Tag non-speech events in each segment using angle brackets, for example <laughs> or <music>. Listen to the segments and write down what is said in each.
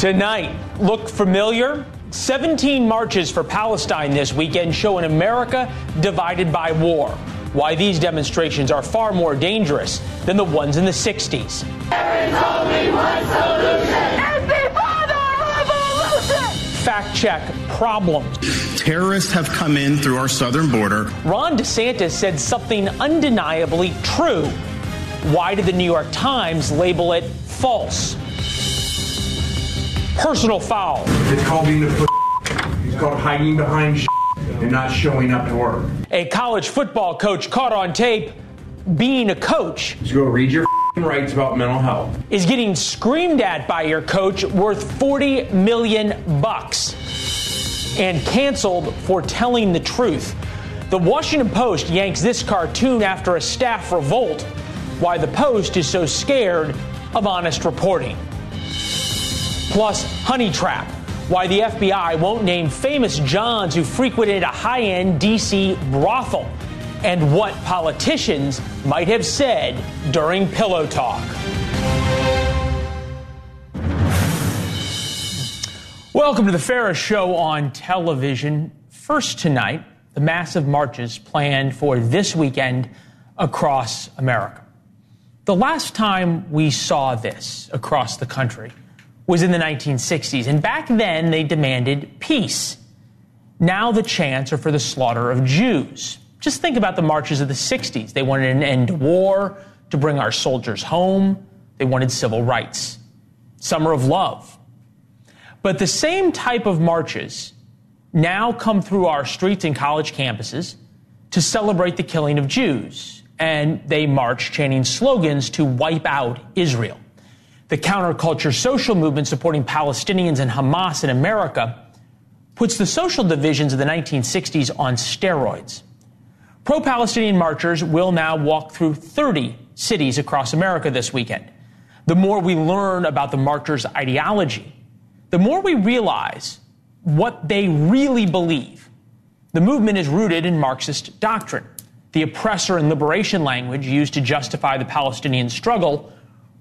Tonight, look familiar? 17 marches for Palestine this weekend show an America divided by war. Why these demonstrations are far more dangerous than the ones in the 60s. There is only one solution. Fact check problems. Terrorists have come in through our southern border. Ron DeSantis said something undeniably true. Why did the New York Times label it false? Personal foul. It's called being a It's called hiding behind and not showing up to work. A college football coach caught on tape being a coach. Just go read your rights about mental health. Is getting screamed at by your coach worth 40 million bucks and canceled for telling the truth. The Washington Post yanks this cartoon after a staff revolt. Why the Post is so scared of honest reporting. Plus, Honey Trap. Why the FBI won't name famous Johns who frequented a high end DC brothel. And what politicians might have said during Pillow Talk. Welcome to the Ferris Show on television. First tonight, the massive marches planned for this weekend across America. The last time we saw this across the country was in the 1960s, and back then they demanded peace. Now the chants are for the slaughter of Jews. Just think about the marches of the 60s. They wanted an end to war, to bring our soldiers home. They wanted civil rights. Summer of love. But the same type of marches now come through our streets and college campuses to celebrate the killing of Jews. And they march chanting slogans to wipe out Israel the counterculture social movement supporting Palestinians and Hamas in America, puts the social divisions of the 1960s on steroids. Pro Palestinian marchers will now walk through 30 cities across America this weekend. The more we learn about the marchers' ideology, the more we realize what they really believe. The movement is rooted in Marxist doctrine. The oppressor and liberation language used to justify the Palestinian struggle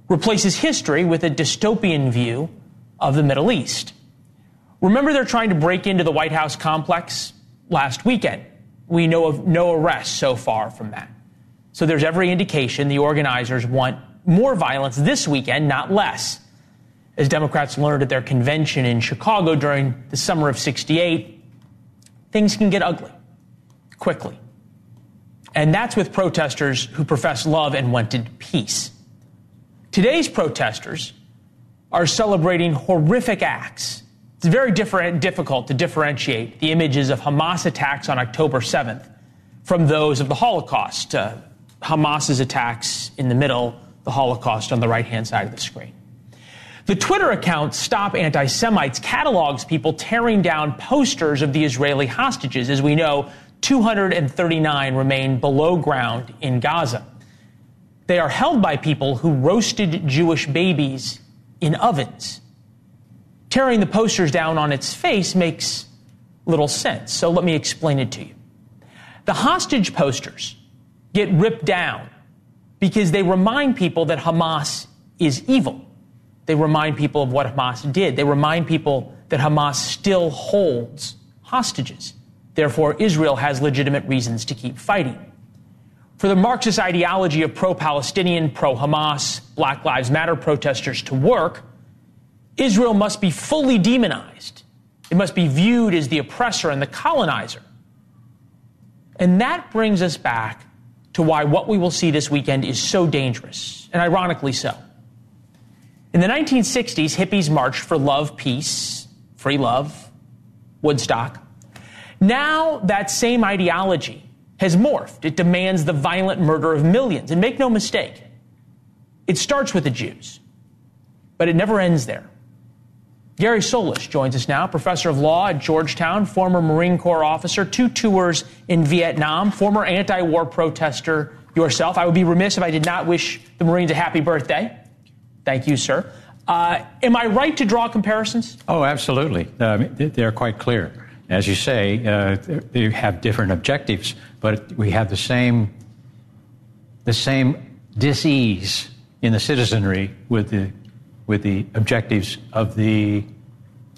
replaces history with a dystopian view of the Middle East. Remember, they're trying to break into the White House complex last weekend. We know of no arrests so far from that. So there's every indication the organizers want more violence this weekend, not less. As Democrats learned at their convention in Chicago during the summer of 68, things can get ugly quickly. And that's with protesters who profess love and wanted peace. Today's protesters are celebrating horrific acts. It's very difficult to differentiate the images of Hamas attacks on October 7th from those of the Holocaust. Uh, Hamas's attacks in the middle, the Holocaust on the right hand side of the screen. The Twitter account Stop Anti Semites catalogs people tearing down posters of the Israeli hostages. As we know, 239 remain below ground in Gaza. They are held by people who roasted Jewish babies in ovens. Tearing the posters down on its face makes little sense, so let me explain it to you. The hostage posters get ripped down because they remind people that Hamas is evil. They remind people of what Hamas did. They remind people that Hamas still holds hostages. Therefore, Israel has legitimate reasons to keep fighting. For the Marxist ideology of pro Palestinian, pro Hamas, Black Lives Matter protesters to work, Israel must be fully demonized. It must be viewed as the oppressor and the colonizer. And that brings us back to why what we will see this weekend is so dangerous, and ironically so. In the 1960s, hippies marched for love, peace, free love, Woodstock. Now, that same ideology has morphed. It demands the violent murder of millions. And make no mistake, it starts with the Jews, but it never ends there. Gary Solis joins us now, professor of law at Georgetown, former Marine Corps officer, two tours in Vietnam, former anti war protester yourself. I would be remiss if I did not wish the Marines a happy birthday. Thank you, sir. Uh, am I right to draw comparisons? Oh, absolutely. Uh, they're quite clear. As you say, uh, they have different objectives, but we have the same, the same disease in the citizenry with the with the objectives of the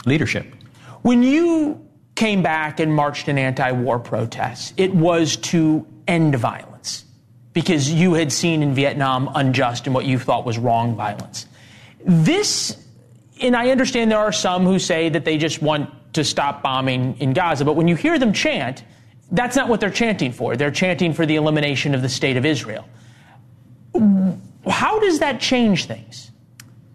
leadership. When you came back and marched in anti war protests, it was to end violence because you had seen in Vietnam unjust and what you thought was wrong violence. This, and I understand there are some who say that they just want to stop bombing in Gaza, but when you hear them chant, that's not what they're chanting for. They're chanting for the elimination of the state of Israel. How does that change things?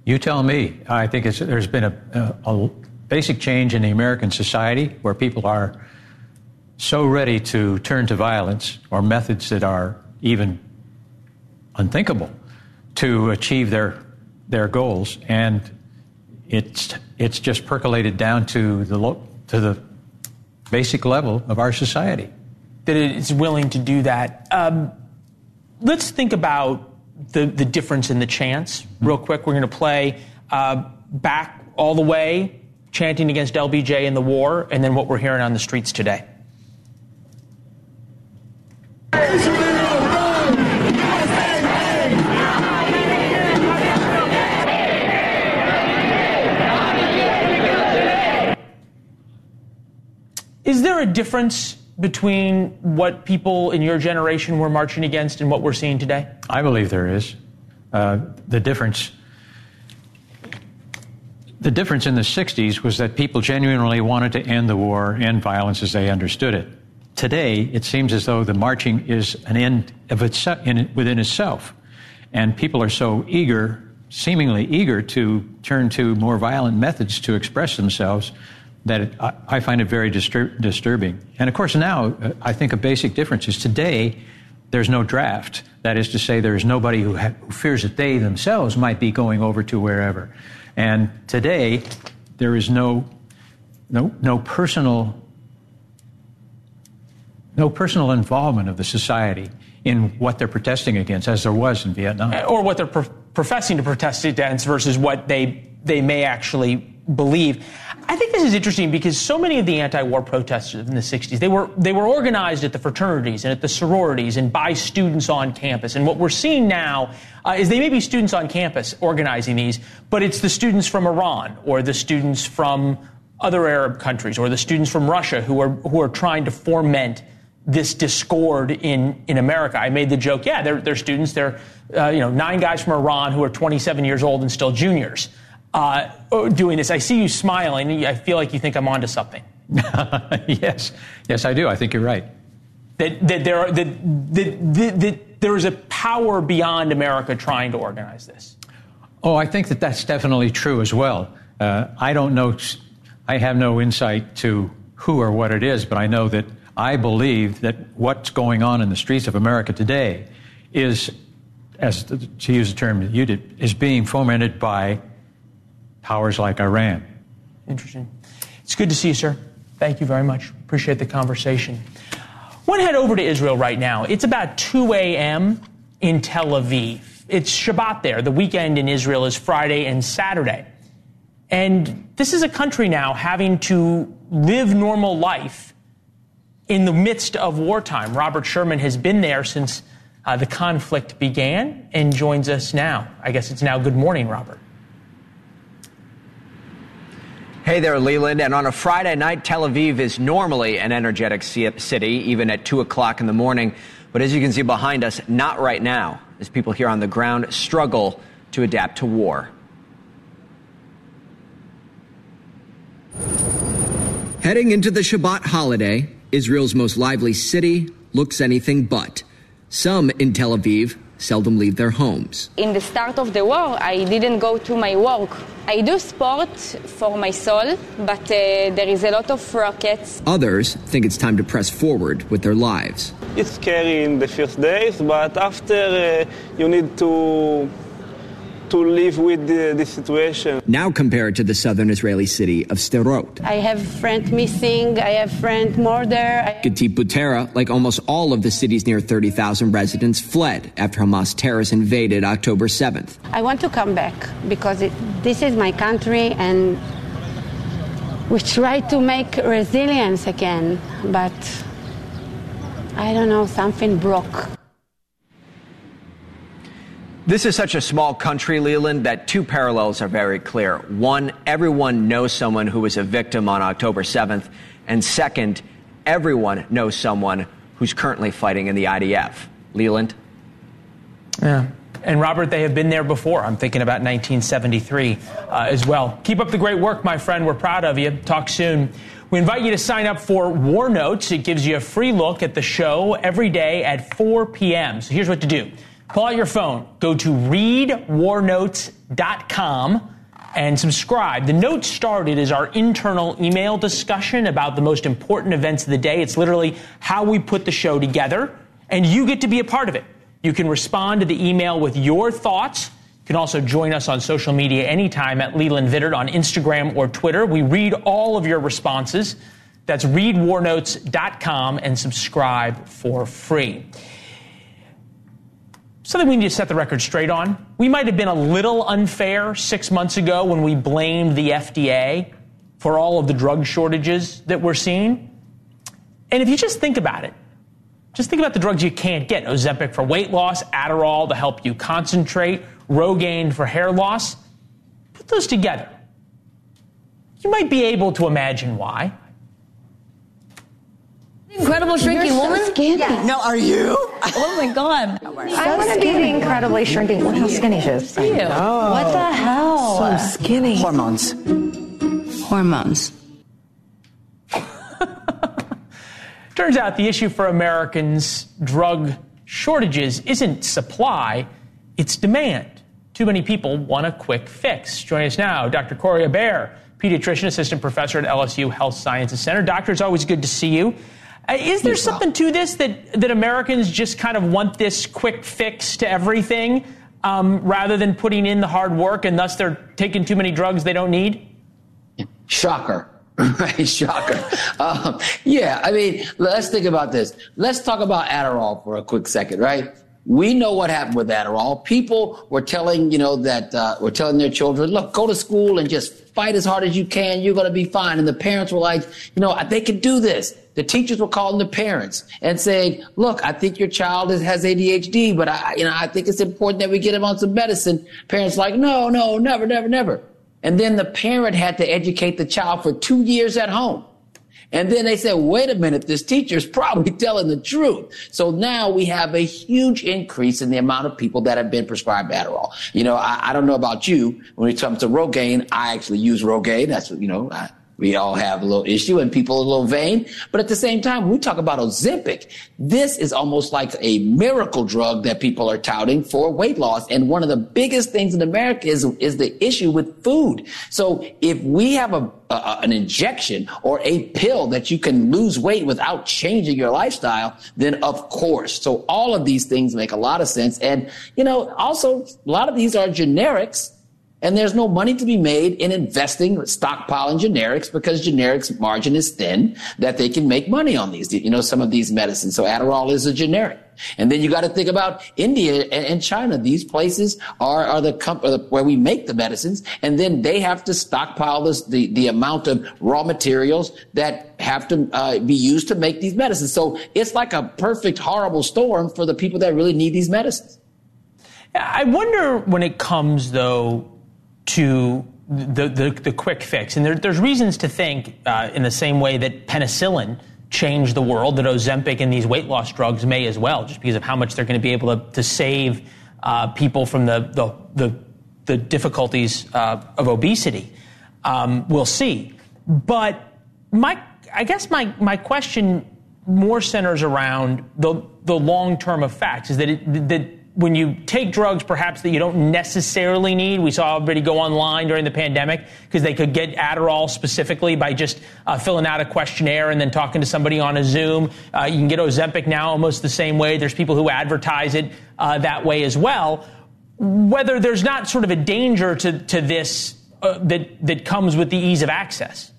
You tell me. I think there's been a, a, a basic change in the American society where people are so ready to turn to violence or methods that are even unthinkable to achieve their their goals, and it's it's just percolated down to the to the basic level of our society. That it's willing to do that. Um, let's think about the the difference in the chants real quick. We're going to play uh, back all the way chanting against LBJ in the war, and then what we're hearing on the streets today. Is there a difference between what people in your generation were marching against and what we're seeing today? I believe there is. Uh, the difference. The difference in the 60s was that people genuinely wanted to end the war, end violence as they understood it. Today, it seems as though the marching is an end of in, within itself. And people are so eager, seemingly eager, to turn to more violent methods to express themselves that I, find it very distur- disturbing. And of course, now uh, I think a basic difference is today there's no draft. That is to say, there's nobody who, ha- who fears that they themselves might be going over to wherever. And today there is no no no personal no personal involvement of the society in what they're protesting against, as there was in Vietnam, or what they're pro- professing to protest against versus what they they may actually believe. I think this is interesting because so many of the anti-war protesters in the 60s, they were, they were organized at the fraternities and at the sororities and by students on campus. And what we're seeing now uh, is they may be students on campus organizing these, but it's the students from Iran or the students from other Arab countries or the students from Russia who are, who are trying to foment this discord in, in America. I made the joke, yeah, they're, they're students. They're, uh, you know, nine guys from Iran who are 27 years old and still juniors uh, oh, doing this. I see you smiling. I feel like you think I'm onto something. <laughs> yes, yes, I do. I think you're right. That, that there are, that, that, that, that there is a power beyond America trying to organize this. Oh, I think that that's definitely true as well. Uh, I don't know. I have no insight to who or what it is, but I know that I believe that what's going on in the streets of America today is, as to use the term that you did, is being fomented by powers like Iran. Interesting. It's good to see you, sir. Thank you very much. Appreciate the conversation. To head over to Israel right now. It's about 2 a.m. in Tel Aviv. It's Shabbat there. The weekend in Israel is Friday and Saturday. And this is a country now having to live normal life in the midst of wartime. Robert Sherman has been there since uh, the conflict began and joins us now. I guess it's now good morning, Robert. Hey there, Leland. And on a Friday night, Tel Aviv is normally an energetic city, even at 2 o'clock in the morning. But as you can see behind us, not right now, as people here on the ground struggle to adapt to war. Heading into the Shabbat holiday, Israel's most lively city looks anything but. Some in Tel Aviv seldom leave their homes. In the start of the war, I didn't go to my work. I do sport for my soul, but uh, there is a lot of rockets. Others think it's time to press forward with their lives. It's scary in the first days, but after uh, you need to to live with the, the, situation. Now compared to the southern Israeli city of Sderot. I have friend missing, I have friend murder. Giti Butera, like almost all of the city's near 30,000 residents, fled after Hamas terrorists invaded October 7th. I want to come back because it, this is my country and we try to make resilience again, but I don't know, something broke. This is such a small country, Leland, that two parallels are very clear. One, everyone knows someone who was a victim on October 7th. And second, everyone knows someone who's currently fighting in the IDF. Leland? Yeah. And Robert, they have been there before. I'm thinking about 1973 uh, as well. Keep up the great work, my friend. We're proud of you. Talk soon. We invite you to sign up for War Notes. It gives you a free look at the show every day at 4 p.m. So here's what to do. Pull out your phone, go to readwarnotes.com and subscribe. The notes started as our internal email discussion about the most important events of the day. It's literally how we put the show together, and you get to be a part of it. You can respond to the email with your thoughts. You can also join us on social media anytime at Leland Vittert on Instagram or Twitter. We read all of your responses. That's readwarnotes.com and subscribe for free something we need to set the record straight on. We might have been a little unfair six months ago when we blamed the FDA for all of the drug shortages that we're seeing. And if you just think about it, just think about the drugs you can't get Ozempic for weight loss, Adderall to help you concentrate, Rogaine for hair loss. Put those together. You might be able to imagine why. Incredible shrinking You're so woman? skinny. Yes. No, are you? <laughs> Oh my god. I want to be the incredibly shrinking. Look how skinny she is. Ew. What the hell? So skinny. Hormones. Hormones. <laughs> Turns out the issue for Americans' drug shortages isn't supply, it's demand. Too many people want a quick fix. Join us now, Dr. Corey Hebert, pediatrician, assistant professor at LSU Health Sciences Center. Doctor, it's always good to see you. Uh, is there something to this that, that Americans just kind of want this quick fix to everything um, rather than putting in the hard work and thus they're taking too many drugs they don't need? Shocker. <laughs> right? Shocker. Um, yeah, I mean, let's think about this. Let's talk about Adderall for a quick second, right? We know what happened with Adderall. People were telling, you know, that uh, were telling their children, look, go to school and just fight as hard as you can. You're going to be fine. And the parents were like, you know, they can do this. The teachers were calling the parents and saying, look, I think your child is, has ADHD, but I, you know, I think it's important that we get him on some medicine. Parents like, no, no, never, never, never. And then the parent had to educate the child for two years at home. And then they said, wait a minute, this teacher is probably <laughs> telling the truth. So now we have a huge increase in the amount of people that have been prescribed Adderall. You know, I, I don't know about you. When it comes to Rogaine, I actually use Rogaine. That's, you know, I, we all have a little issue and people are a little vain. But at the same time, we talk about Ozempic. This is almost like a miracle drug that people are touting for weight loss. And one of the biggest things in America is, is the issue with food. So if we have a, a, an injection or a pill that you can lose weight without changing your lifestyle, then of course. So all of these things make a lot of sense. And, you know, also a lot of these are generics and there's no money to be made in investing, stockpiling generics because generics margin is thin that they can make money on these, you know, some of these medicines. So Adderall is a generic. And then you got to think about India and, China. These places are, are the comp- where we make the medicines. And then they have to stockpile this, the, the amount of raw materials that have to uh, be used to make these medicines. So it's like a perfect, horrible storm for the people that really need these medicines. I wonder when it comes, though, to the, the, the quick fix. And there, there's reasons to think, uh, in the same way that penicillin changed the world, that Ozempic and these weight loss drugs may as well, just because of how much they're going to be able to, to save uh, people from the, the, the, the difficulties uh, of obesity. Um, we'll see. But my, I guess my, my question more centers around the, the long term effects is that, it, that when you take drugs perhaps that you don't necessarily need, we saw everybody go online during the pandemic because they could get Adderall specifically by just uh, filling out a questionnaire and then talking to somebody on a Zoom. Uh, you can get Ozempic now almost the same way. There's people who advertise it uh, that way as well. Whether there's not sort of a danger to, to this uh, that, that comes with the ease of access.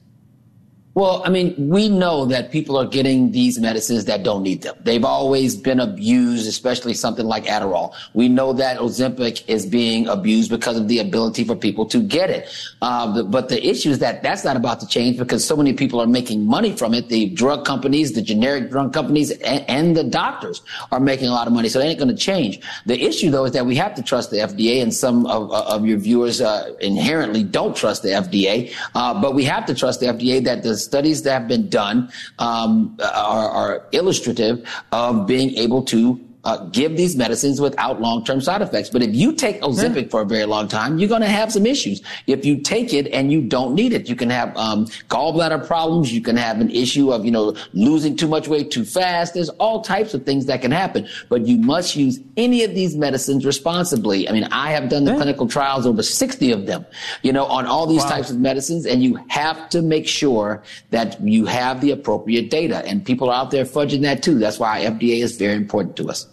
Well, I mean, we know that people are getting these medicines that don't need them. They've always been abused, especially something like Adderall. We know that Ozempic is being abused because of the ability for people to get it. Uh, but the issue is that that's not about to change because so many people are making money from it. The drug companies, the generic drug companies, and, and the doctors are making a lot of money. So it ain't going to change. The issue, though, is that we have to trust the FDA, and some of, of your viewers uh, inherently don't trust the FDA. Uh, but we have to trust the FDA that the studies that have been done um, are, are illustrative of being able to uh, give these medicines without long-term side effects. But if you take Ozempic yeah. for a very long time, you're going to have some issues. If you take it and you don't need it, you can have um, gallbladder problems. You can have an issue of you know losing too much weight too fast. There's all types of things that can happen. But you must use any of these medicines responsibly. I mean, I have done the yeah. clinical trials, over 60 of them, you know, on all these wow. types of medicines, and you have to make sure that you have the appropriate data. And people are out there fudging that too. That's why FDA is very important to us.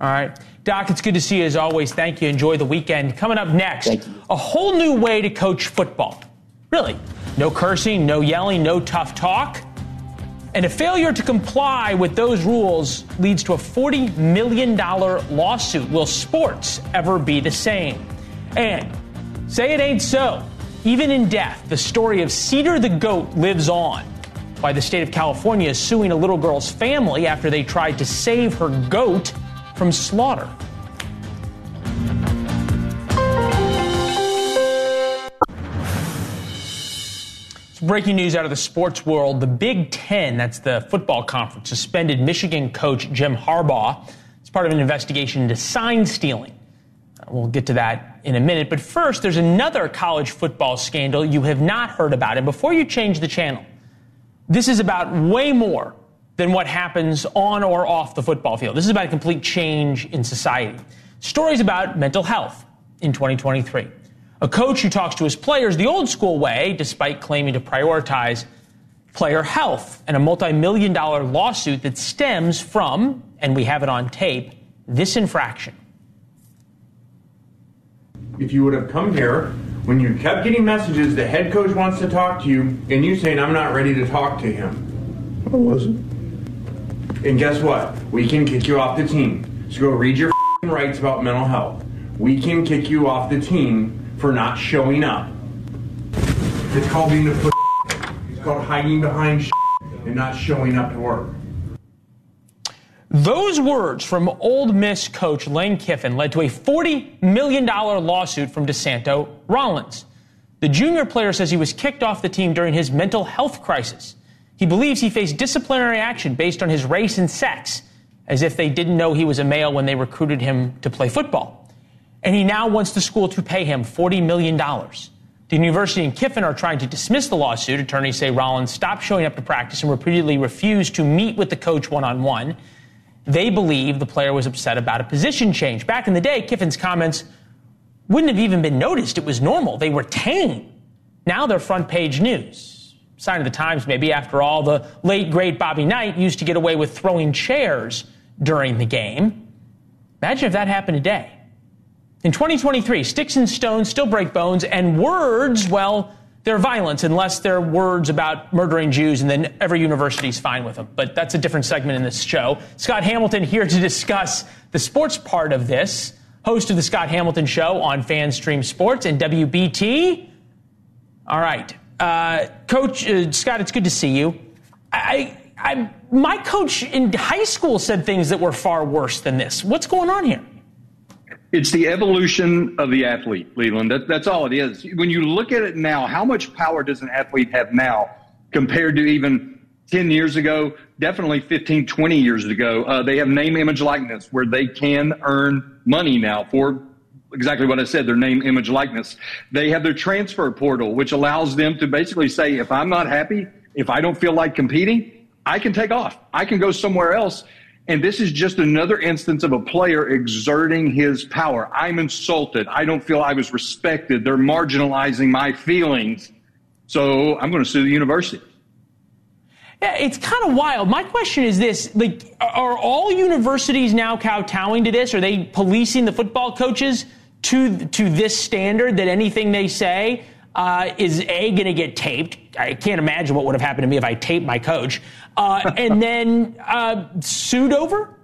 All right. Doc, it's good to see you as always. Thank you. Enjoy the weekend. Coming up next, a whole new way to coach football. Really. No cursing, no yelling, no tough talk. And a failure to comply with those rules leads to a $40 million lawsuit. Will sports ever be the same? And say it ain't so. Even in death, the story of Cedar the goat lives on. Why the state of California is suing a little girl's family after they tried to save her goat from slaughter. breaking news out of the sports world. The Big Ten, that's the football conference, suspended Michigan coach Jim Harbaugh as part of an investigation into sign stealing. Uh, we'll get to that in a minute. But first, there's another college football scandal you have not heard about. And before you change the channel, this is about way more than what happens on or off the football field. This is about a complete change in society. Stories about mental health in 2023. A coach who talks to his players the old school way, despite claiming to prioritize player health, and a multi million dollar lawsuit that stems from, and we have it on tape, this infraction. If you would have come here when you kept getting messages, the head coach wants to talk to you, and you saying, I'm not ready to talk to him. I wasn't. And guess what? We can kick you off the team. So go read your rights about mental health. We can kick you off the team for not showing up. It's called being a. It's called hiding behind and not showing up to work. Those words from Ole Miss coach Lane Kiffin led to a $40 million lawsuit from DeSanto Rollins. The junior player says he was kicked off the team during his mental health crisis. He believes he faced disciplinary action based on his race and sex, as if they didn't know he was a male when they recruited him to play football. And he now wants the school to pay him $40 million. The university and Kiffin are trying to dismiss the lawsuit. Attorneys say Rollins stopped showing up to practice and repeatedly refused to meet with the coach one on one. They believe the player was upset about a position change. Back in the day, Kiffin's comments wouldn't have even been noticed. It was normal. They were tame. Now they're front page news sign of the times, maybe. After all, the late, great Bobby Knight used to get away with throwing chairs during the game. Imagine if that happened today. In 2023, sticks and stones still break bones, and words, well, they're violence unless they're words about murdering Jews, and then every university's fine with them. But that's a different segment in this show. Scott Hamilton here to discuss the sports part of this, host of the Scott Hamilton Show on FanStream Sports and WBT. All right. Uh, coach uh, Scott, it's good to see you. I, I, my coach in high school said things that were far worse than this. What's going on here? It's the evolution of the athlete, Leland. That, that's all it is. When you look at it now, how much power does an athlete have now compared to even 10 years ago? Definitely 15, 20 years ago. Uh, they have name, image, likeness where they can earn money now for exactly what I said, their name, image, likeness. They have their transfer portal, which allows them to basically say, if I'm not happy, if I don't feel like competing, I can take off. I can go somewhere else. And this is just another instance of a player exerting his power. I'm insulted. I don't feel I was respected. They're marginalizing my feelings. So I'm going to sue the university. Yeah, it's kind of wild. My question is this: like, are all universities now kowtowing to this? Are they policing the football coaches to to this standard that anything they say uh, is A, going to get taped. I can't imagine what would have happened to me if I taped my coach. Uh, and <laughs> then uh, sued over?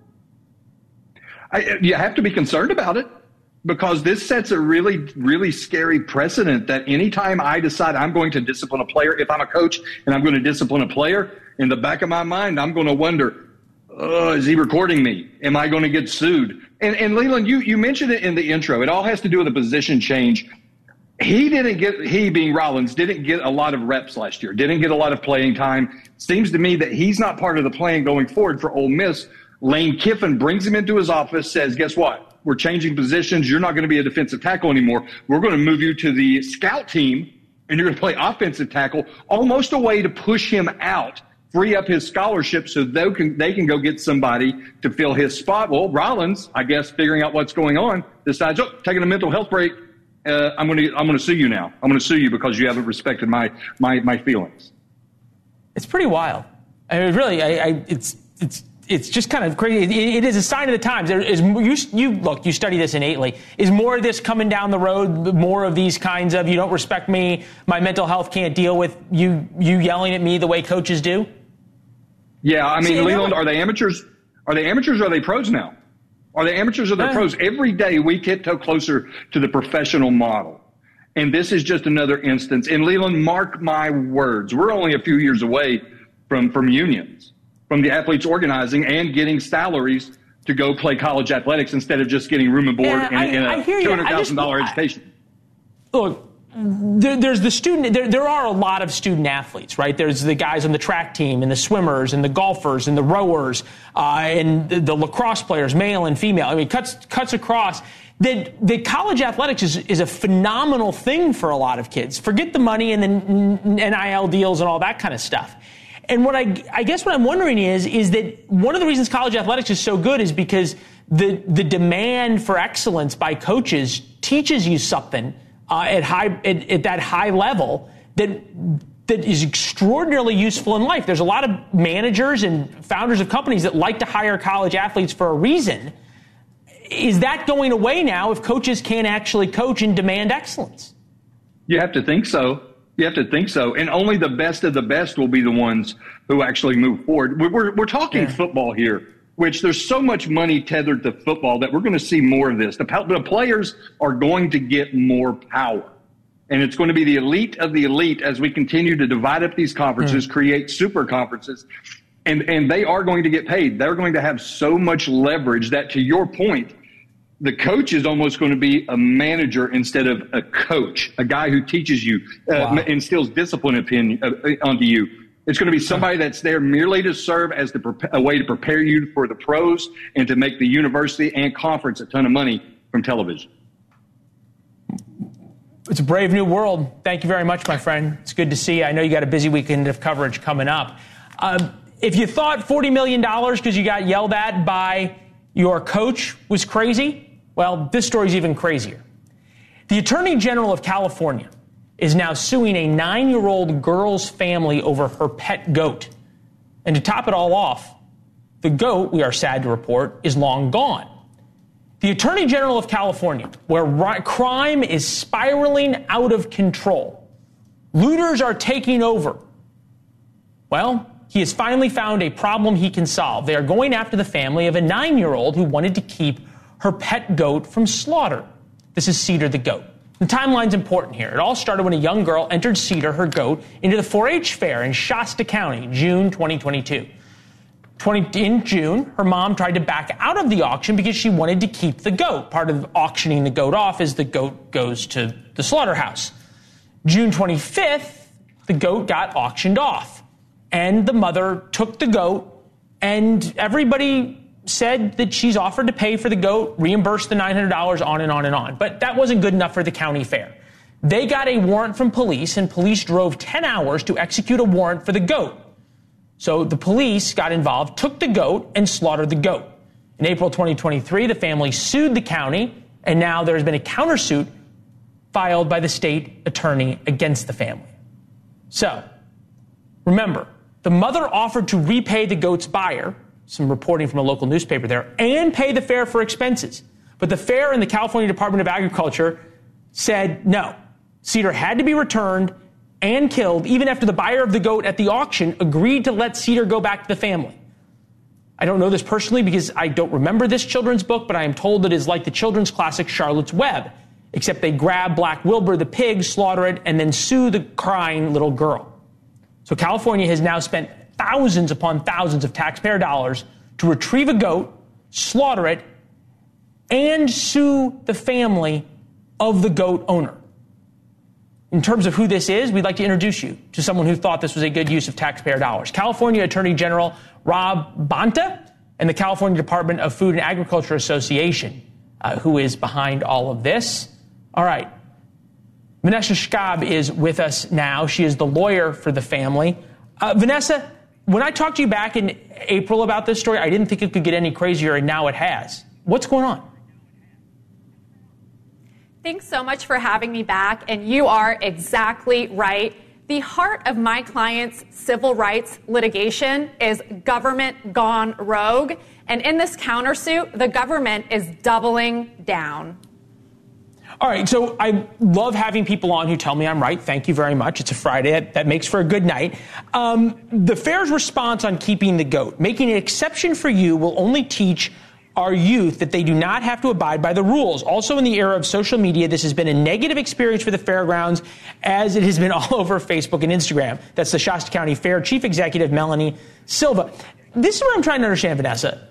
I, you have to be concerned about it because this sets a really, really scary precedent that anytime I decide I'm going to discipline a player, if I'm a coach and I'm going to discipline a player, in the back of my mind, I'm going to wonder, oh, is he recording me? Am I going to get sued? And, and Leland, you, you mentioned it in the intro. It all has to do with a position change. He didn't get, he being Rollins, didn't get a lot of reps last year, didn't get a lot of playing time. Seems to me that he's not part of the plan going forward for Ole Miss. Lane Kiffin brings him into his office, says, guess what? We're changing positions. You're not going to be a defensive tackle anymore. We're going to move you to the scout team and you're going to play offensive tackle, almost a way to push him out free up his scholarship so they can they can go get somebody to fill his spot. Well, Rollins, I guess, figuring out what's going on, decides, oh, taking a mental health break. Uh, I'm going to I'm going to sue you now. I'm going to sue you because you haven't respected my my my feelings. It's pretty wild. I mean, really, I, I, it's it's it's just kind of crazy. It, it is a sign of the times. There is you you look. You study this innately. Is more of this coming down the road? More of these kinds of you don't respect me. My mental health can't deal with you. You yelling at me the way coaches do. Yeah, I mean, See, Leland, are they amateurs? Are they amateurs or are they pros now? Are they amateurs or they pros? Every day we tiptoe closer to the professional model. And this is just another instance. And Leland, mark my words, we're only a few years away from, from unions, from the athletes organizing and getting salaries to go play college athletics instead of just getting room and board yeah, and, and a $200,000 education. Look, there, there's the student there, there are a lot of student athletes right? There's the guys on the track team and the swimmers and the golfers and the rowers uh, and the, the, lacrosse players male and female. I mean cuts cuts across. That the college athletics is, is a phenomenal thing for a lot of kids. Forget the money and the NIL deals and all that kind of stuff. And what I, I guess what i'm wondering is is that one of the reasons college athletics is so good is because the the demand for excellence by coaches teaches you something uh, at high at, at that high level that that is extraordinarily useful in life. There's a lot of managers and founders of companies that like to hire college athletes for a reason. Is that going away now if coaches can't actually coach and demand excellence? You have to think so. You have to think so. And only the best of the best will be the ones who actually move forward. We're, we're, we're talking yeah. football here which there's so much money tethered to football that we're going to see more of this. The, the players are going to get more power. And it's going to be the elite of the elite as we continue to divide up these conferences, mm. create super conferences. And, and they are going to get paid. They're going to have so much leverage that, to your point, the coach is almost going to be a manager instead of a coach, a guy who teaches you, uh, instills discipline opinion, uh, onto you. It's going to be somebody that's there merely to serve as the, a way to prepare you for the pros and to make the university and conference a ton of money from television. It's a brave new world. Thank you very much, my friend. It's good to see you. I know you got a busy weekend of coverage coming up. Um, if you thought $40 million because you got yelled at by your coach was crazy, well, this story's even crazier. The Attorney General of California is now suing a nine year old girl's family over her pet goat. And to top it all off, the goat, we are sad to report, is long gone. The Attorney General of California, where ri- crime is spiraling out of control, looters are taking over. Well, he has finally found a problem he can solve. They are going after the family of a nine year old who wanted to keep her pet goat from slaughter. This is Cedar the goat. The timeline's important here. It all started when a young girl entered Cedar, her goat, into the 4 H fair in Shasta County, June 2022. 20, in June, her mom tried to back out of the auction because she wanted to keep the goat. Part of auctioning the goat off is the goat goes to the slaughterhouse. June 25th, the goat got auctioned off. And the mother took the goat, and everybody said that she's offered to pay for the goat, reimburse the $900, on and on and on. But that wasn't good enough for the county fair. They got a warrant from police, and police drove 10 hours to execute a warrant for the goat. So the police got involved, took the goat, and slaughtered the goat. In April 2023, the family sued the county, and now there's been a countersuit filed by the state attorney against the family. So, remember, the mother offered to repay the goat's buyer, some reporting from a local newspaper there, and pay the fair for expenses. But the fair and the California Department of Agriculture said no. Cedar had to be returned and killed even after the buyer of the goat at the auction agreed to let Cedar go back to the family. I don't know this personally because I don't remember this children's book, but I am told it is like the children's classic Charlotte's Web, except they grab Black Wilbur the pig, slaughter it, and then sue the crying little girl. So California has now spent thousands upon thousands of taxpayer dollars to retrieve a goat, slaughter it, and sue the family of the goat owner. In terms of who this is, we'd like to introduce you to someone who thought this was a good use of taxpayer dollars. California Attorney General Rob Bonta and the California Department of Food and Agriculture Association, uh, who is behind all of this. All right. Vanessa Shakib is with us now. She is the lawyer for the family. Uh, Vanessa, when I talked to you back in April about this story, I didn't think it could get any crazier, and now it has. What's going on? Thanks so much for having me back, and you are exactly right. The heart of my client's civil rights litigation is government gone rogue, and in this countersuit, the government is doubling down. All right, so I love having people on who tell me I'm right. Thank you very much. It's a Friday. That, makes for a good night. Um, the fair's response on keeping the goat, making an exception for you, will only teach our youth that they do not have to abide by the rules. Also, in the era of social media, this has been a negative experience for the fairgrounds, as it has been <laughs> all over Facebook and Instagram. That's the Shasta County Fair Chief Executive Melanie Silva. This is what I'm trying to understand, Vanessa.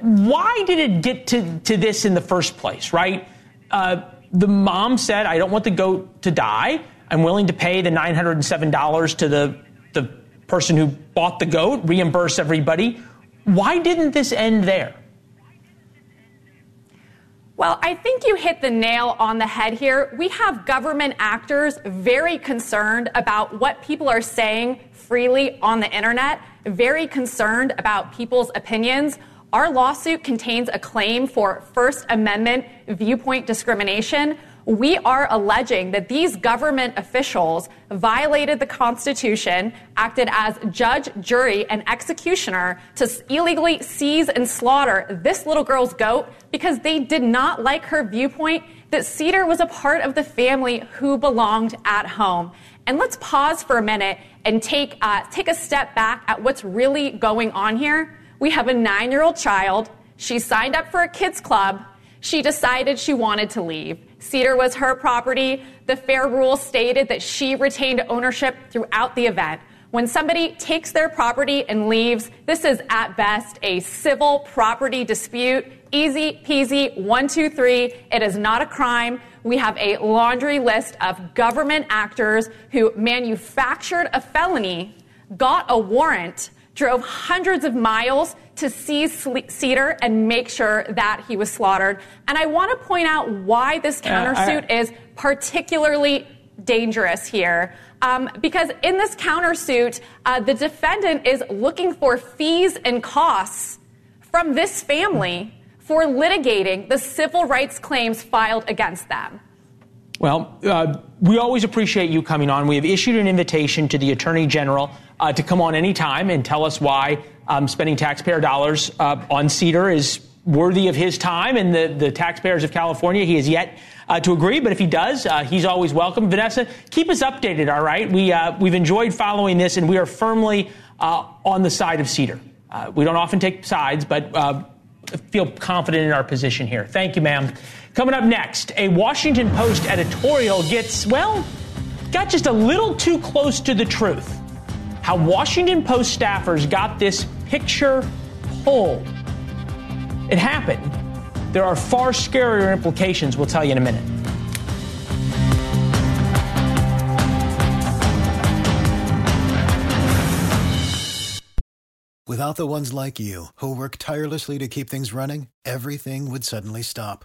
Why did it get to, to this in the first place, right? Uh, the mom said, I don't want the goat to die. I'm willing to pay the $907 to the, the person who bought the goat, reimburse everybody. Why didn't this end there? Well, I think you hit the nail on the head here. We have government actors very concerned about what people are saying freely on the internet, very concerned about people's opinions. Our lawsuit contains a claim for First Amendment viewpoint discrimination. We are alleging that these government officials violated the Constitution, acted as judge, jury, and executioner to illegally seize and slaughter this little girl's goat because they did not like her viewpoint that Cedar was a part of the family who belonged at home. And let's pause for a minute and take, uh, take a step back at what's really going on here. We have a nine year old child. She signed up for a kids club. She decided she wanted to leave. Cedar was her property. The fair rule stated that she retained ownership throughout the event. When somebody takes their property and leaves, this is at best a civil property dispute. Easy peasy, one, two, three. It is not a crime. We have a laundry list of government actors who manufactured a felony, got a warrant, drove hundreds of miles to seize Cedar and make sure that he was slaughtered. And I want to point out why this countersuit uh, I, is particularly dangerous here. Um, because in this countersuit, uh, the defendant is looking for fees and costs from this family for litigating the civil rights claims filed against them. Well, uh, we always appreciate you coming on. We have issued an invitation to the Attorney General uh, to come on anytime and tell us why um, spending taxpayer dollars uh, on Cedar is worthy of his time and the, the taxpayers of California. He has yet uh, to agree, but if he does, uh, he's always welcome. Vanessa, keep us updated, all right? We, uh, we've enjoyed following this, and we are firmly on the side of Cedar. We don't often take sides, but feel confident in our position here. Thank you, ma'am. Coming up next, a Washington Post editorial gets, well, got just a little too close to the truth. How Washington Post staffers got this picture pulled. It happened. There are far scarier implications, we'll tell you in a minute. Without the ones like you, who work tirelessly to keep things running, everything would suddenly stop.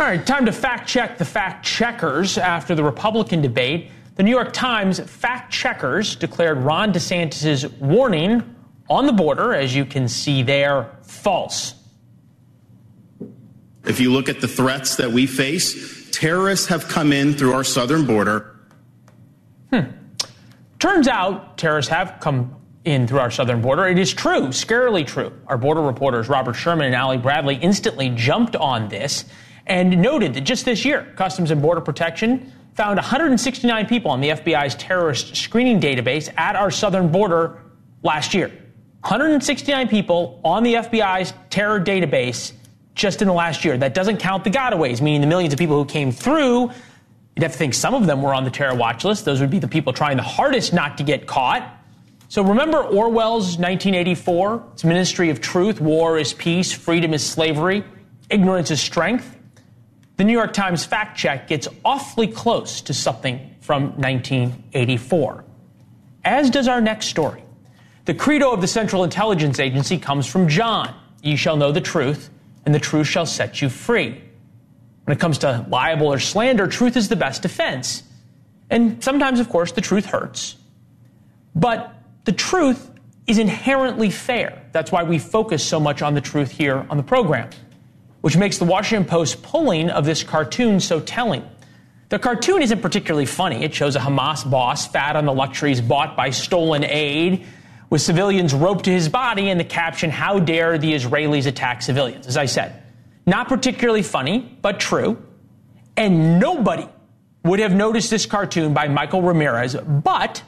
All right, time to fact check the fact checkers after the Republican debate. The New York Times fact checkers declared Ron DeSantis' warning on the border, as you can see there, false. If you look at the threats that we face, terrorists have come in through our southern border. Hmm. Turns out terrorists have come in through our southern border. It is true, scarily true. Our border reporters, Robert Sherman and Ali Bradley, instantly jumped on this and noted that just this year, Customs and Border Protection found 169 people on the FBI's terrorist screening database at our southern border last year. 169 people on the FBI's terror database just in the last year. That doesn't count the gotaways, meaning the millions of people who came through. You'd have to think some of them were on the terror watch list. Those would be the people trying the hardest not to get caught. So remember Orwell's 1984? It's Ministry of Truth, war is peace, freedom is slavery, ignorance is strength. The New York Times fact check gets awfully close to something from 1984, as does our next story. The credo of the Central Intelligence Agency comes from John Ye shall know the truth, and the truth shall set you free. When it comes to libel or slander, truth is the best defense. And sometimes, of course, the truth hurts. But the truth is inherently fair. That's why we focus so much on the truth here on the program, which makes the Washington Post pulling of this cartoon so telling. The cartoon isn't particularly funny. It shows a Hamas boss fat on the luxuries bought by stolen aid, with civilians roped to his body, and the caption, How dare the Israelis attack civilians? As I said, not particularly funny, but true. And nobody would have noticed this cartoon by Michael Ramirez, but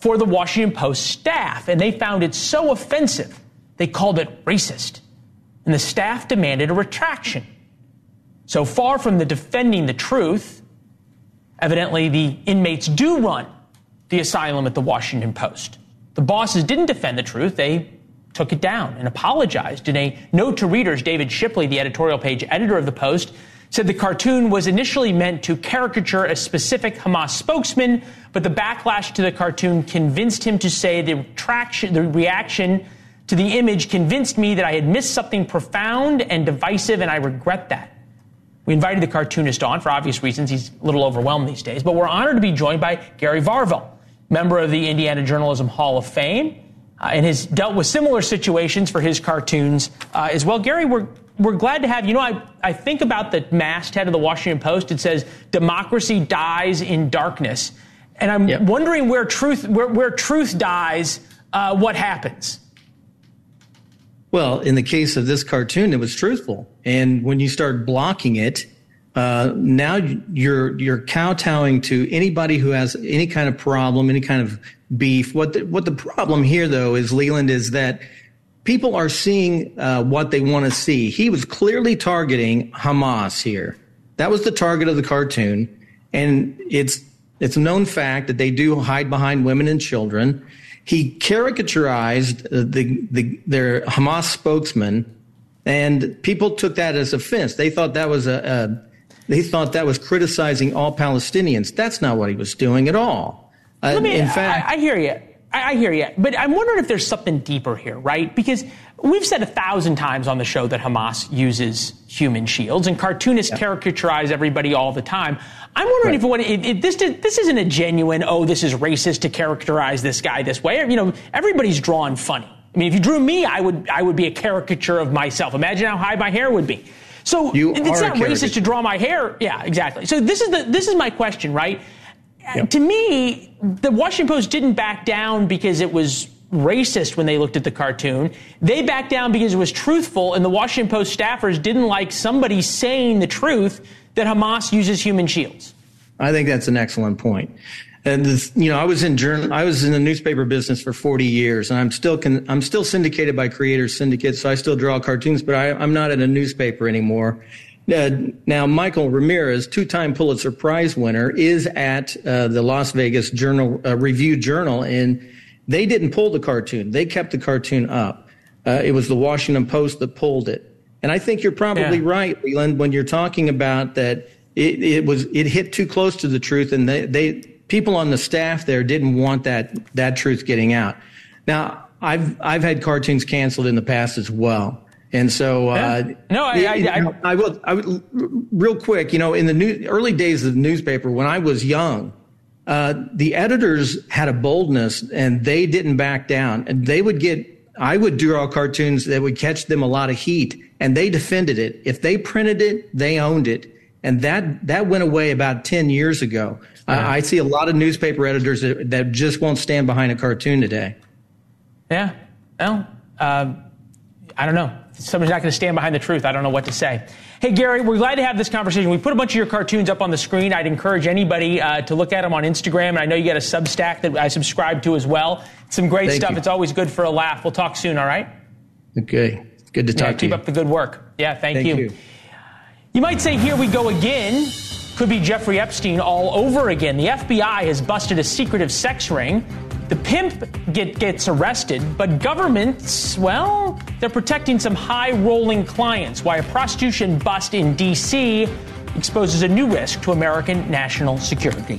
for the Washington Post staff, and they found it so offensive, they called it racist. And the staff demanded a retraction. So far from the defending the truth, evidently the inmates do run the asylum at the Washington Post. The bosses didn't defend the truth, they took it down and apologized. In a note to readers, David Shipley, the editorial page editor of the Post, said the cartoon was initially meant to caricature a specific Hamas spokesman, but the backlash to the cartoon convinced him to say the retraction, the reaction to the image convinced me that I had missed something profound and divisive, and I regret that. We invited the cartoonist on for obvious reasons. He's a little overwhelmed these days, but we're honored to be joined by Gary Varvel, member of the Indiana Journalism Hall of Fame, uh, and has dealt with similar situations for his cartoons uh, as well. Gary, we're we're glad to have you know I, I think about the masthead of the washington post it says democracy dies in darkness and i'm yep. wondering where truth where, where truth dies uh, what happens well in the case of this cartoon it was truthful and when you start blocking it uh, now you're you're kowtowing to anybody who has any kind of problem any kind of beef what the, what the problem here though is leland is that people are seeing uh, what they want to see. He was clearly targeting Hamas here. That was the target of the cartoon, and it's it's a known fact that they do hide behind women and children. He caricaturized the, the their Hamas spokesman, and people took that as offense. They thought that was a, a they thought that was criticizing all Palestinians. That's not what he was doing at all. Uh, me, in fact, I, I hear you. I, I hear you, but I'm wondering if there's something deeper here, right? Because we've said a thousand times on the show that Hamas uses human shields, and cartoonists yeah. caricaturize everybody all the time. I'm wondering right. if, if this this isn't a genuine, oh, this is racist to characterize this guy this way. You know, everybody's drawn funny. I mean, if you drew me, I would I would be a caricature of myself. Imagine how high my hair would be. So you it's not racist to draw my hair. Yeah, exactly. So this is the this is my question, right? Yep. To me, the Washington Post didn't back down because it was racist when they looked at the cartoon. They backed down because it was truthful, and the Washington Post staffers didn't like somebody saying the truth that Hamas uses human shields. I think that's an excellent point. And you know, I was in journal, I was in the newspaper business for 40 years, and I'm still con- I'm still syndicated by Creators Syndicate, so I still draw cartoons, but I, I'm not in a newspaper anymore. Uh, now, Michael Ramirez, two-time Pulitzer Prize winner, is at uh, the Las Vegas Journal uh, Review Journal, and they didn't pull the cartoon; they kept the cartoon up. Uh, it was the Washington Post that pulled it, and I think you're probably yeah. right, Leland, when you're talking about that. It, it, was it hit too close to the truth, and they, they people on the staff there didn't want that that truth getting out. Now, I've I've had cartoons canceled in the past as well. And so, uh, no, I, I, I, I, will. I would real quick. You know, in the new, early days of the newspaper, when I was young, uh, the editors had a boldness and they didn't back down. And they would get, I would draw cartoons that would catch them a lot of heat and they defended it. If they printed it, they owned it. And that, that went away about 10 years ago. Yeah. I see a lot of newspaper editors that, that, just won't stand behind a cartoon today. Yeah. Well, uh, I don't know. Somebody's not going to stand behind the truth. I don't know what to say. Hey, Gary, we're glad to have this conversation. We put a bunch of your cartoons up on the screen. I'd encourage anybody uh, to look at them on Instagram. And I know you got a Substack that I subscribe to as well. Some great Thank stuff. You. It's always good for a laugh. We'll talk soon, all right? Okay. Good to talk yeah, to keep you. up the good work. Yeah, thank, thank you. you. You might say, here we go again. Could be Jeffrey Epstein all over again. The FBI has busted a secretive sex ring. The pimp get, gets arrested, but governments, well, they're protecting some high rolling clients. Why a prostitution bust in D.C. exposes a new risk to American national security.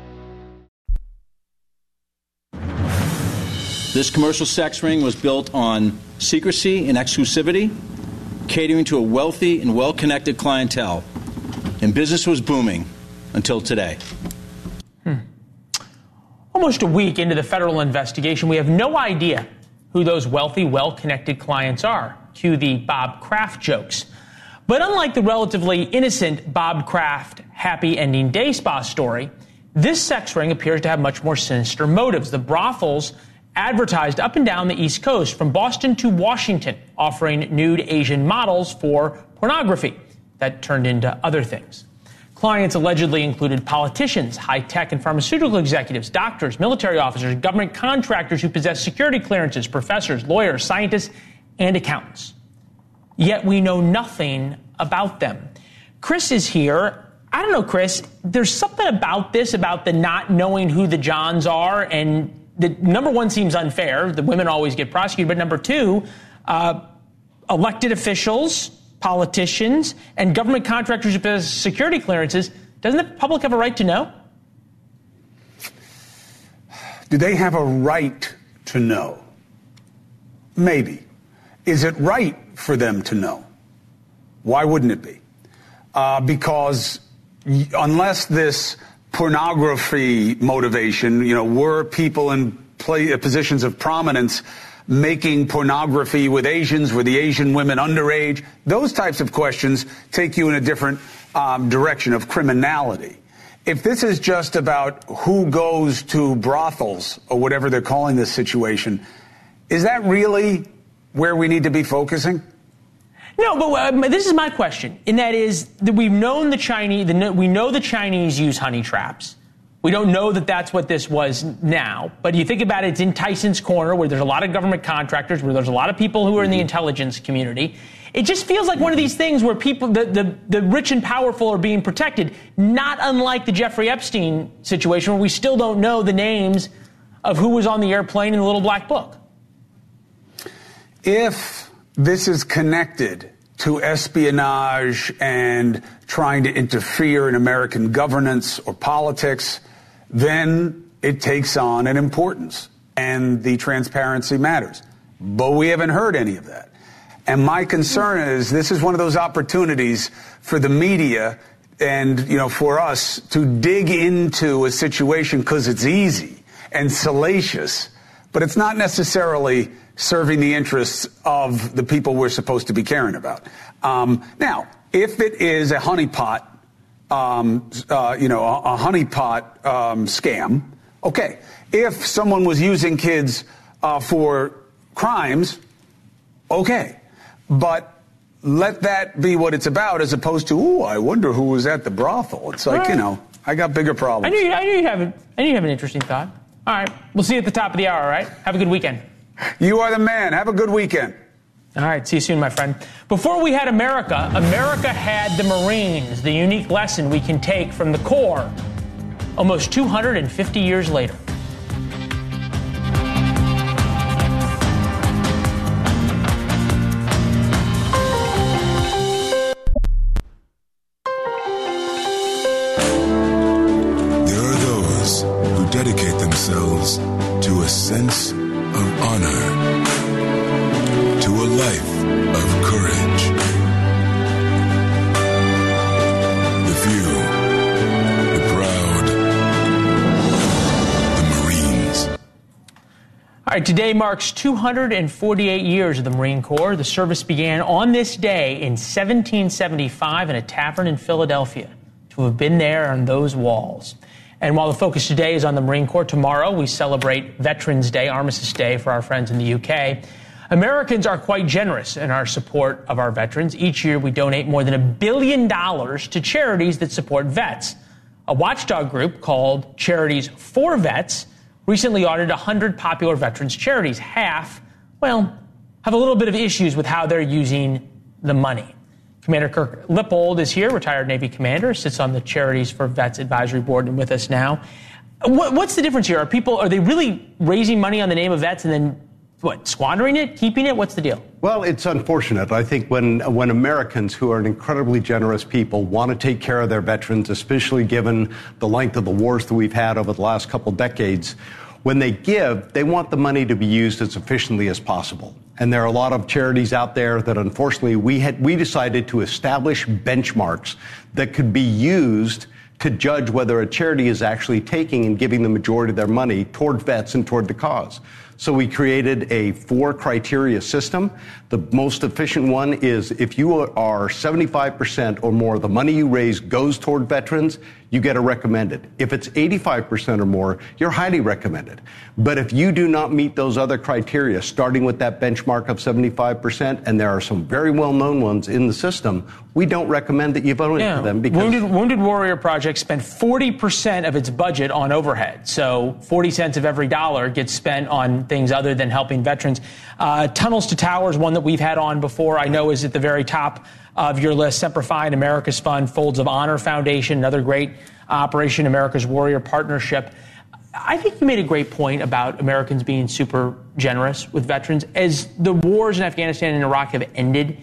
This commercial sex ring was built on secrecy and exclusivity, catering to a wealthy and well connected clientele. And business was booming until today. Hmm. Almost a week into the federal investigation, we have no idea who those wealthy, well connected clients are. Cue the Bob Kraft jokes. But unlike the relatively innocent Bob Kraft happy ending day spa story, this sex ring appears to have much more sinister motives. The brothels advertised up and down the East Coast, from Boston to Washington, offering nude Asian models for pornography that turned into other things. Clients allegedly included politicians, high tech and pharmaceutical executives, doctors, military officers, government contractors who possess security clearances, professors, lawyers, scientists, and accountants. Yet we know nothing about them. Chris is here. I don't know, Chris. There's something about this, about the not knowing who the Johns are and the number one seems unfair. The women always get prosecuted. But number two, uh, elected officials, politicians, and government contractors possess security clearances, doesn't the public have a right to know? Do they have a right to know? Maybe. Is it right for them to know? Why wouldn't it be? Uh, because unless this pornography motivation. You know, were people in play, uh, positions of prominence making pornography with Asians? Were the Asian women underage? Those types of questions take you in a different um, direction of criminality. If this is just about who goes to brothels or whatever they're calling this situation, is that really where we need to be focusing? No, but uh, this is my question, and that is that we've known the Chinese, the, we know the Chinese use honey traps. We don't know that that's what this was now, but you think about it, it's in Tyson's Corner where there's a lot of government contractors, where there's a lot of people who are in the intelligence community. It just feels like one of these things where people, the, the, the rich and powerful are being protected, not unlike the Jeffrey Epstein situation where we still don't know the names of who was on the airplane in the little black book. If this is connected to espionage and trying to interfere in American governance or politics, then it takes on an importance and the transparency matters. But we haven't heard any of that. And my concern is this is one of those opportunities for the media and, you know, for us to dig into a situation because it's easy and salacious, but it's not necessarily serving the interests of the people we're supposed to be caring about. Um, now, if it is a honeypot, um, uh, you know, a, a honeypot um, scam, okay. If someone was using kids uh, for crimes, okay. But let that be what it's about as opposed to, oh, I wonder who was at the brothel. It's like, right. you know, I got bigger problems. I knew, I knew you have I knew you have an interesting thought. All right. We'll see you at the top of the hour, all right? Have a good weekend. You are the man. Have a good weekend. All right, see you soon, my friend. Before we had America, America had the Marines, the unique lesson we can take from the Corps almost 250 years later. There are those who dedicate themselves to a sense right, today marks 248 years of the Marine Corps. The service began on this day in 1775 in a tavern in Philadelphia. To have been there on those walls. And while the focus today is on the Marine Corps, tomorrow we celebrate Veterans Day, Armistice Day for our friends in the UK. Americans are quite generous in our support of our veterans. Each year we donate more than a billion dollars to charities that support vets. A watchdog group called Charities for Vets recently audited 100 popular veterans charities. Half, well, have a little bit of issues with how they're using the money. Commander Kirk Lippold is here, retired Navy commander, sits on the Charities for Vets Advisory Board and with us now. What, what's the difference here? Are people are they really raising money on the name of vets and then what squandering it, keeping it? What's the deal? Well, it's unfortunate. I think when when Americans, who are an incredibly generous people, want to take care of their veterans, especially given the length of the wars that we've had over the last couple decades, when they give, they want the money to be used as efficiently as possible. And there are a lot of charities out there that unfortunately we had we decided to establish benchmarks that could be used to judge whether a charity is actually taking and giving the majority of their money toward vets and toward the cause. So we created a four criteria system. The most efficient one is if you are 75% or more, the money you raise goes toward veterans, you get a recommended. If it's 85% or more, you're highly recommended. But if you do not meet those other criteria, starting with that benchmark of 75%, and there are some very well known ones in the system, we don't recommend that you vote Yeah. for them because Wounded, Wounded Warrior Project spent 40% of its budget on overhead. So 40 cents of every dollar gets spent on things other than helping veterans. Uh, Tunnels to Towers, one that we've had on before, I know is at the very top of your list. Semper Fi and America's Fund, Folds of Honor Foundation, another great operation, America's Warrior Partnership. I think you made a great point about Americans being super generous with veterans. As the wars in Afghanistan and Iraq have ended,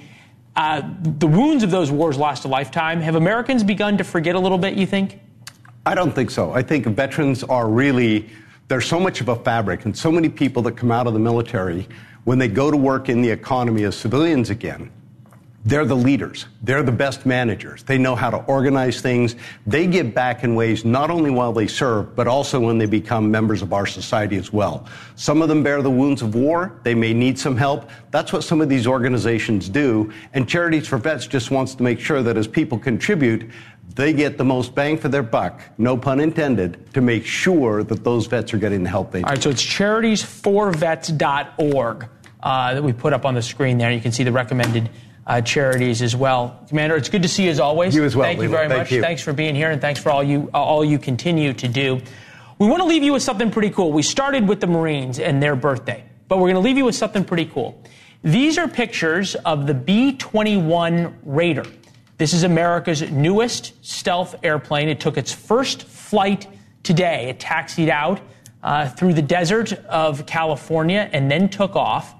uh, the wounds of those wars last a lifetime. Have Americans begun to forget a little bit, you think? I don't think so. I think veterans are really, there's so much of a fabric and so many people that come out of the military, when they go to work in the economy as civilians again, they're the leaders. They're the best managers. They know how to organize things. They give back in ways not only while they serve, but also when they become members of our society as well. Some of them bear the wounds of war. They may need some help. That's what some of these organizations do. And Charities for Vets just wants to make sure that as people contribute, they get the most bang for their buck, no pun intended, to make sure that those vets are getting the help they need. All right, so it's charitiesforvets.org uh, that we put up on the screen there. You can see the recommended uh, charities as well. Commander, it's good to see you as always. You as well, Thank you very Thank much. you. Thanks for being here, and thanks for all you uh, all you continue to do. We want to leave you with something pretty cool. We started with the Marines and their birthday, but we're going to leave you with something pretty cool. These are pictures of the B 21 Raider. This is America's newest stealth airplane. It took its first flight today. It taxied out uh, through the desert of California and then took off.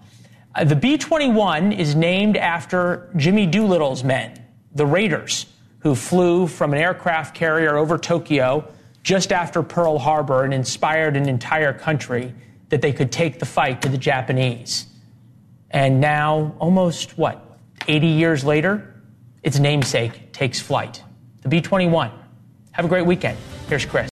Uh, the B 21 is named after Jimmy Doolittle's men, the Raiders, who flew from an aircraft carrier over Tokyo just after Pearl Harbor and inspired an entire country that they could take the fight to the Japanese. And now, almost what, 80 years later, its namesake takes flight. The B 21. Have a great weekend. Here's Chris.